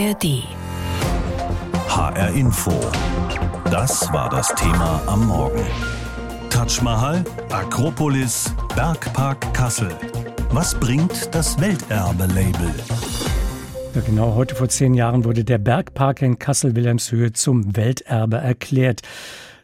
ARD. HR Info. Das war das Thema am Morgen. Taj Mahal, Akropolis, Bergpark Kassel. Was bringt das Welterbe-Label? Ja, genau, heute vor zehn Jahren wurde der Bergpark in Kassel-Wilhelmshöhe zum Welterbe erklärt.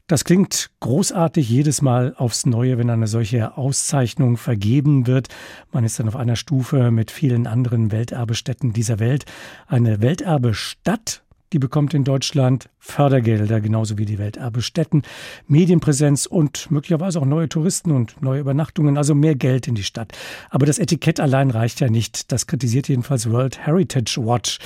Das klingt großartig jedes Mal aufs Neue, wenn eine solche Auszeichnung vergeben wird. Man ist dann auf einer Stufe mit vielen anderen Welterbestätten dieser Welt. Eine Welterbestadt die bekommt in Deutschland Fördergelder, genauso wie die Welterbestätten, Medienpräsenz und möglicherweise auch neue Touristen und neue Übernachtungen, also mehr Geld in die Stadt. Aber das Etikett allein reicht ja nicht. Das kritisiert jedenfalls World Heritage Watch.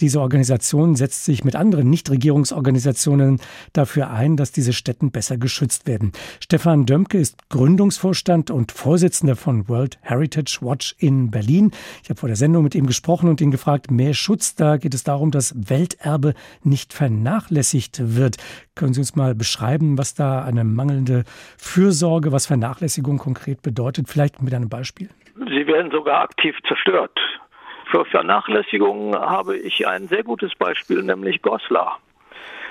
Diese Organisation setzt sich mit anderen Nichtregierungsorganisationen dafür ein, dass diese Städten besser geschützt werden. Stefan Dömke ist Gründungsvorstand und Vorsitzender von World Heritage Watch in Berlin. Ich habe vor der Sendung mit ihm gesprochen und ihn gefragt, mehr Schutz, da geht es darum, dass Welterbe nicht vernachlässigt wird. Können Sie uns mal beschreiben, was da eine mangelnde Fürsorge, was Vernachlässigung konkret bedeutet? Vielleicht mit einem Beispiel. Sie werden sogar aktiv zerstört. Für Vernachlässigung habe ich ein sehr gutes Beispiel, nämlich Goslar.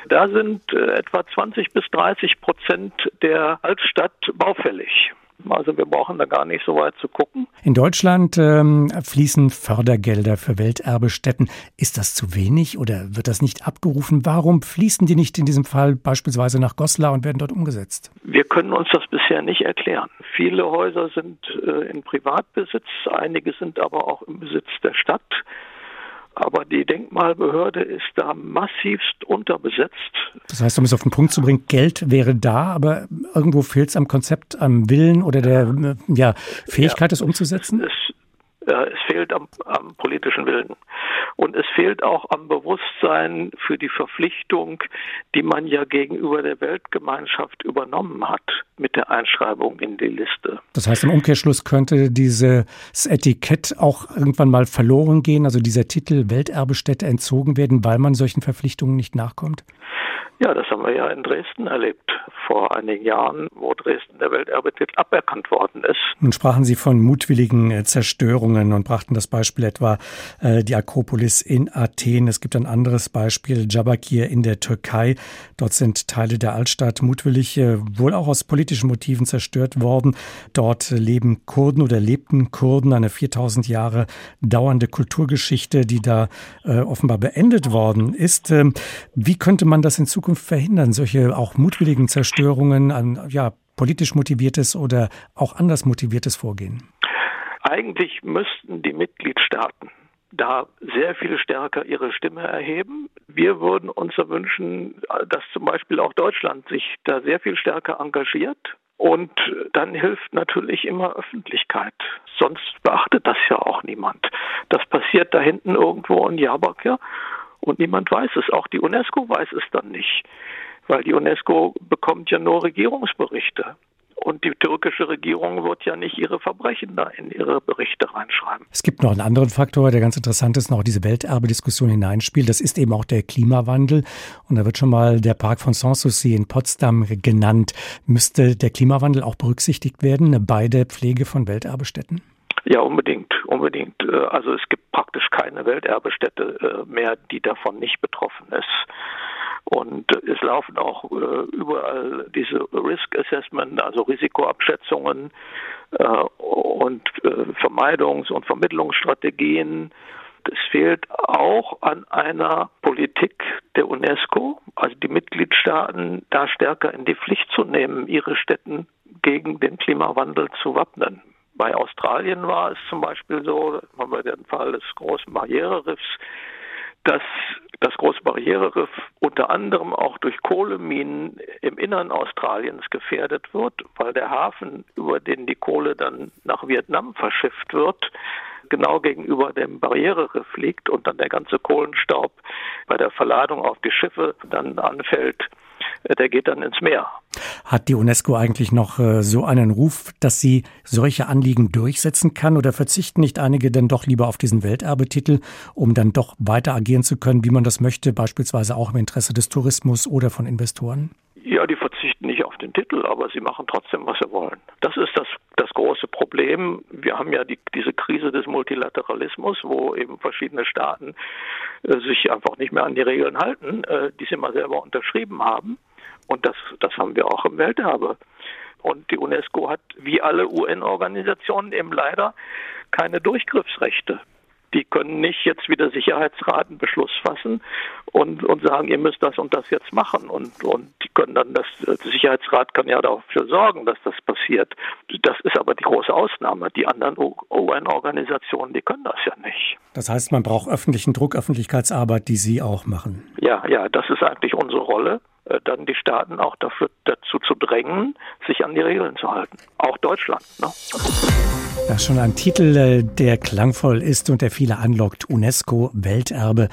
Da sind äh, etwa 20 bis 30 Prozent der Altstadt baufällig. Also wir brauchen da gar nicht so weit zu gucken. In Deutschland ähm, fließen Fördergelder für Welterbestätten. Ist das zu wenig oder wird das nicht abgerufen? Warum fließen die nicht in diesem Fall beispielsweise nach Goslar und werden dort umgesetzt? Wir können uns das bisher nicht erklären. Viele Häuser sind äh, in Privatbesitz, einige sind aber auch im Besitz der Stadt. Aber die Denkmalbehörde ist da massivst unterbesetzt. Das heißt, um es auf den Punkt zu bringen, Geld wäre da, aber irgendwo fehlt es am Konzept, am Willen oder der ja, Fähigkeit, ja, es umzusetzen? Es, äh, es fehlt am, am, politischen Willen. Und es fehlt auch am Bewusstsein für die Verpflichtung, die man ja gegenüber der Weltgemeinschaft übernommen hat mit der Einschreibung in die Liste. Das heißt, im Umkehrschluss könnte dieses Etikett auch irgendwann mal verloren gehen, also dieser Titel Welterbestätte entzogen werden, weil man solchen Verpflichtungen nicht nachkommt? Ja, das haben wir ja in Dresden erlebt, vor einigen Jahren, wo Dresden der Welterbetitel aberkannt worden ist. Nun sprachen Sie von mutwilligen äh, Zerstörungen und brachten das Beispiel etwa äh, die Akropolis in Athen. Es gibt ein anderes Beispiel, Jabakir in der Türkei. Dort sind Teile der Altstadt mutwillig, äh, wohl auch aus politischen Motiven zerstört worden. Dort leben Kurden oder lebten Kurden, eine 4000 Jahre dauernde Kulturgeschichte, die da äh, offenbar beendet worden ist. Ähm, wie könnte man das in Zukunft Zukunft verhindern, solche auch mutwilligen Zerstörungen an ja, politisch motiviertes oder auch anders motiviertes Vorgehen? Eigentlich müssten die Mitgliedstaaten da sehr viel stärker ihre Stimme erheben. Wir würden uns wünschen, dass zum Beispiel auch Deutschland sich da sehr viel stärker engagiert. Und dann hilft natürlich immer Öffentlichkeit. Sonst beachtet das ja auch niemand. Das passiert da hinten irgendwo in Jabak, und niemand weiß es. Auch die UNESCO weiß es dann nicht, weil die UNESCO bekommt ja nur Regierungsberichte. Und die türkische Regierung wird ja nicht ihre Verbrechen da in ihre Berichte reinschreiben. Es gibt noch einen anderen Faktor, der ganz interessant ist, noch diese Welterbediskussion hineinspielt. Das ist eben auch der Klimawandel. Und da wird schon mal der Park von Sanssouci in Potsdam genannt. Müsste der Klimawandel auch berücksichtigt werden bei der Pflege von Welterbestätten? Ja, unbedingt, unbedingt. Äh, also es gibt praktisch keine Welterbestätte äh, mehr, die davon nicht betroffen ist. Und äh, es laufen auch überall diese Risk Assessment, also Risikoabschätzungen und Vermeidungs- und Vermittlungsstrategien. Es fehlt auch an einer Politik der UNESCO, also die Mitgliedstaaten da stärker in die Pflicht zu nehmen, ihre Städten gegen den Klimawandel zu wappnen. Bei Australien war es zum Beispiel so, haben wir den Fall des großen Barriereriffs, dass das große Barriereriff unter anderem auch durch Kohleminen im Innern Australiens gefährdet wird, weil der Hafen, über den die Kohle dann nach Vietnam verschifft wird, genau gegenüber dem Barriereriff liegt und dann der ganze Kohlenstaub bei der Verladung auf die Schiffe dann anfällt äh, der geht dann ins Meer. Hat die UNESCO eigentlich noch äh, so einen Ruf, dass sie solche Anliegen durchsetzen kann oder verzichten nicht einige denn doch lieber auf diesen Welterbetitel, um dann doch weiter agieren zu können, wie man das möchte, beispielsweise auch im Interesse des Tourismus oder von Investoren? Ja, die verzichten nicht auf den Titel, aber sie machen trotzdem, was sie wollen. Das ist das, das große Problem. Wir haben ja die, diese Krise des Multilateralismus, wo eben verschiedene Staaten äh, sich einfach nicht mehr an die Regeln halten, äh, die sie mal selber unterschrieben haben. Und das, das haben wir auch im Welterbe. Und die UNESCO hat wie alle UN-Organisationen eben leider keine Durchgriffsrechte die können nicht jetzt wie der Sicherheitsrat einen Beschluss fassen und, und sagen, ihr müsst das und das jetzt machen. Und, und können dann, das, der Sicherheitsrat kann ja dafür sorgen, dass das passiert. Das ist aber die große Ausnahme. Die anderen UN-Organisationen, die können das ja nicht. Das heißt, man braucht öffentlichen Druck, Öffentlichkeitsarbeit, die Sie auch machen. Ja, ja, das ist eigentlich unsere Rolle äh, dann die Staaten auch dafür, dazu zu drängen, sich an die Regeln zu halten. Auch Deutschland. Ne? Das schon ein Titel, äh, der klangvoll ist und der viele anlockt. UNESCO Welterbe.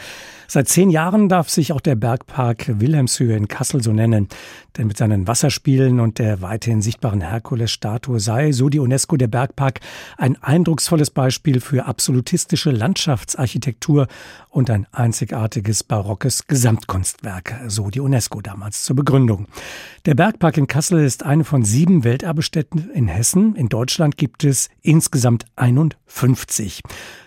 Seit zehn Jahren darf sich auch der Bergpark Wilhelmshöhe in Kassel so nennen. Denn mit seinen Wasserspielen und der weiterhin sichtbaren Herkules-Statue sei, so die UNESCO, der Bergpark ein eindrucksvolles Beispiel für absolutistische Landschaftsarchitektur und ein einzigartiges barockes Gesamtkunstwerk, so die UNESCO damals zur Begründung. Der Bergpark in Kassel ist eine von sieben Welterbestätten in Hessen. In Deutschland gibt es insgesamt 51.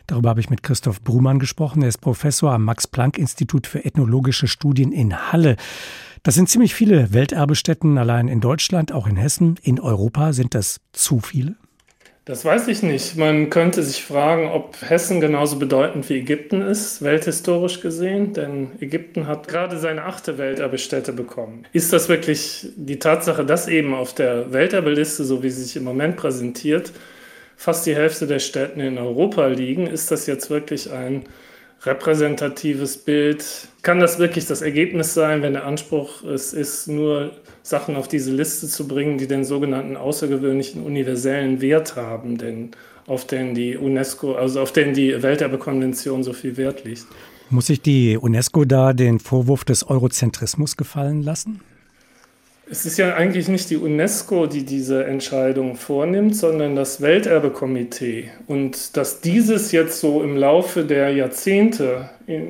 Darüber habe ich mit Christoph Brumann gesprochen. Er ist Professor am Max-Planck-Institut für ethnologische Studien in Halle. Das sind ziemlich viele Welterbestätten allein in Deutschland, auch in Hessen. In Europa sind das zu viele? Das weiß ich nicht. Man könnte sich fragen, ob Hessen genauso bedeutend wie Ägypten ist, welthistorisch gesehen, denn Ägypten hat gerade seine achte Welterbestätte bekommen. Ist das wirklich die Tatsache, dass eben auf der Welterbeliste, so wie sie sich im Moment präsentiert, fast die Hälfte der Städte in Europa liegen. Ist das jetzt wirklich ein repräsentatives Bild? Kann das wirklich das Ergebnis sein, wenn der Anspruch es ist, nur Sachen auf diese Liste zu bringen, die den sogenannten außergewöhnlichen universellen Wert haben, denn auf den die UNESCO, also auf den die Welterbekonvention so viel Wert liegt? Muss sich die UNESCO da den Vorwurf des Eurozentrismus gefallen lassen? Es ist ja eigentlich nicht die UNESCO, die diese Entscheidung vornimmt, sondern das Welterbekomitee. Und dass dieses jetzt so im Laufe der Jahrzehnte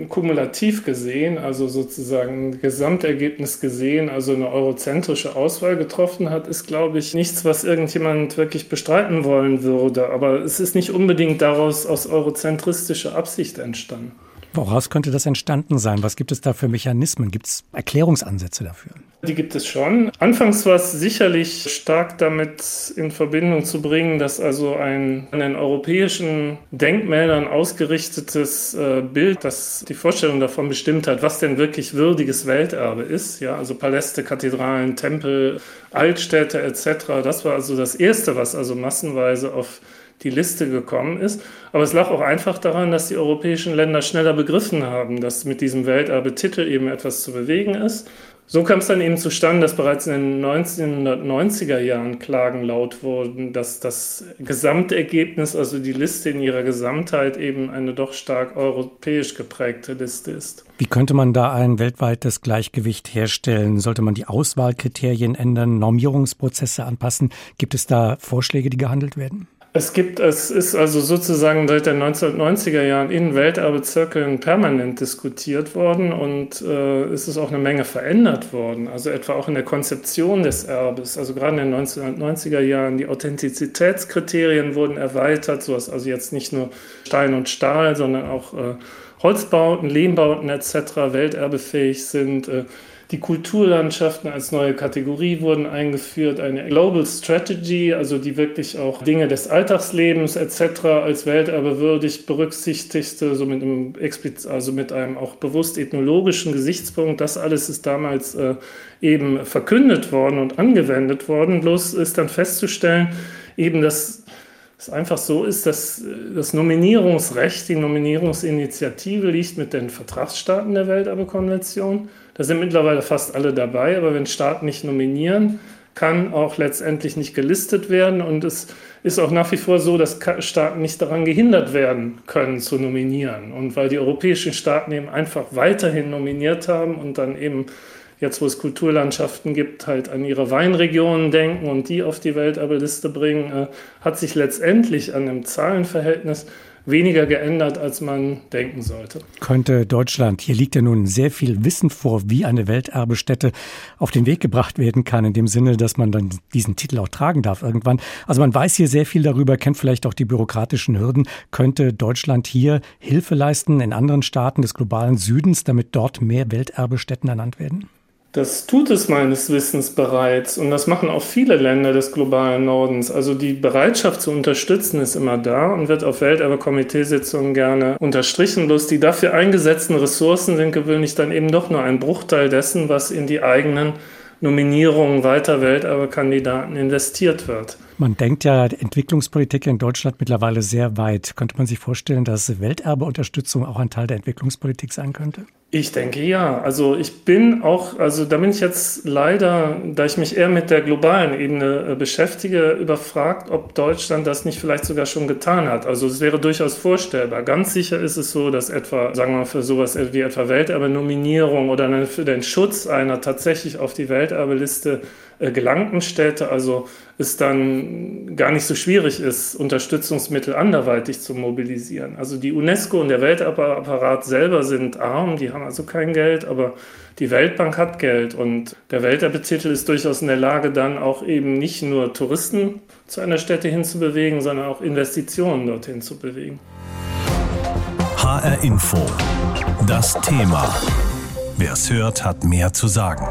kumulativ gesehen, also sozusagen Gesamtergebnis gesehen, also eine eurozentrische Auswahl getroffen hat, ist, glaube ich, nichts, was irgendjemand wirklich bestreiten wollen würde. Aber es ist nicht unbedingt daraus aus eurozentristischer Absicht entstanden. Woraus könnte das entstanden sein? Was gibt es da für Mechanismen? Gibt es Erklärungsansätze dafür? Die gibt es schon. Anfangs war es sicherlich stark damit in Verbindung zu bringen, dass also ein an den europäischen Denkmälern ausgerichtetes äh, Bild, das die Vorstellung davon bestimmt hat, was denn wirklich würdiges Welterbe ist. Ja, also Paläste, Kathedralen, Tempel, Altstädte etc. Das war also das Erste, was also massenweise auf die Liste gekommen ist. Aber es lag auch einfach daran, dass die europäischen Länder schneller begriffen haben, dass mit diesem Welterbe-Titel eben etwas zu bewegen ist. So kam es dann eben zustande, dass bereits in den 1990er Jahren Klagen laut wurden, dass das Gesamtergebnis, also die Liste in ihrer Gesamtheit eben eine doch stark europäisch geprägte Liste ist. Wie könnte man da ein weltweites Gleichgewicht herstellen? Sollte man die Auswahlkriterien ändern, Normierungsprozesse anpassen? Gibt es da Vorschläge, die gehandelt werden? Es gibt, es ist also sozusagen seit den 1990er Jahren in Welterbezirkeln permanent diskutiert worden und äh, es ist auch eine Menge verändert worden. Also etwa auch in der Konzeption des Erbes. Also gerade in den 1990er Jahren die Authentizitätskriterien wurden erweitert, sodass also jetzt nicht nur Stein und Stahl, sondern auch äh, Holzbauten, Lehmbauten etc. welterbefähig sind. Äh, die Kulturlandschaften als neue Kategorie wurden eingeführt, eine Global Strategy, also die wirklich auch Dinge des Alltagslebens etc. als Welterbe würdig berücksichtigte, so mit einem, also mit einem auch bewusst ethnologischen Gesichtspunkt. Das alles ist damals äh, eben verkündet worden und angewendet worden. Bloß ist dann festzustellen, eben dass es einfach so ist, dass das Nominierungsrecht, die Nominierungsinitiative liegt mit den Vertragsstaaten der Welterbekonvention. Da sind mittlerweile fast alle dabei, aber wenn Staaten nicht nominieren, kann auch letztendlich nicht gelistet werden. Und es ist auch nach wie vor so, dass Staaten nicht daran gehindert werden können zu nominieren. Und weil die europäischen Staaten eben einfach weiterhin nominiert haben und dann eben jetzt, wo es Kulturlandschaften gibt, halt an ihre Weinregionen denken und die auf die Welterbeliste bringen, äh, hat sich letztendlich an dem Zahlenverhältnis weniger geändert, als man denken sollte. Könnte Deutschland, hier liegt ja nun sehr viel Wissen vor, wie eine Welterbestätte auf den Weg gebracht werden kann, in dem Sinne, dass man dann diesen Titel auch tragen darf irgendwann. Also man weiß hier sehr viel darüber, kennt vielleicht auch die bürokratischen Hürden. Könnte Deutschland hier Hilfe leisten in anderen Staaten des globalen Südens, damit dort mehr Welterbestätten ernannt werden? Das tut es meines Wissens bereits und das machen auch viele Länder des globalen Nordens. Also die Bereitschaft zu unterstützen ist immer da und wird auf Welterbe-Komiteesitzungen gerne unterstrichen. Bloß die dafür eingesetzten Ressourcen sind gewöhnlich dann eben doch nur ein Bruchteil dessen, was in die eigenen Nominierungen weiter Welterbe-Kandidaten investiert wird. Man denkt ja Entwicklungspolitik in Deutschland mittlerweile sehr weit. Könnte man sich vorstellen, dass Welterbeunterstützung auch ein Teil der Entwicklungspolitik sein könnte? Ich denke ja. Also ich bin auch, also da bin ich jetzt leider, da ich mich eher mit der globalen Ebene äh, beschäftige, überfragt, ob Deutschland das nicht vielleicht sogar schon getan hat. Also es wäre durchaus vorstellbar. Ganz sicher ist es so, dass etwa, sagen wir mal, für sowas wie etwa Welterbe-Nominierung oder für den Schutz einer tatsächlich auf die Welterbeliste äh, gelangten Städte, also es dann gar nicht so schwierig ist, Unterstützungsmittel anderweitig zu mobilisieren. Also die UNESCO und der Weltapparat selber sind arm, die haben also kein Geld, aber die Weltbank hat Geld und der Welterbetitel ist durchaus in der Lage, dann auch eben nicht nur Touristen zu einer Stätte hinzubewegen, sondern auch Investitionen dorthin zu bewegen. HR Info. Das Thema. Wer es hört, hat mehr zu sagen.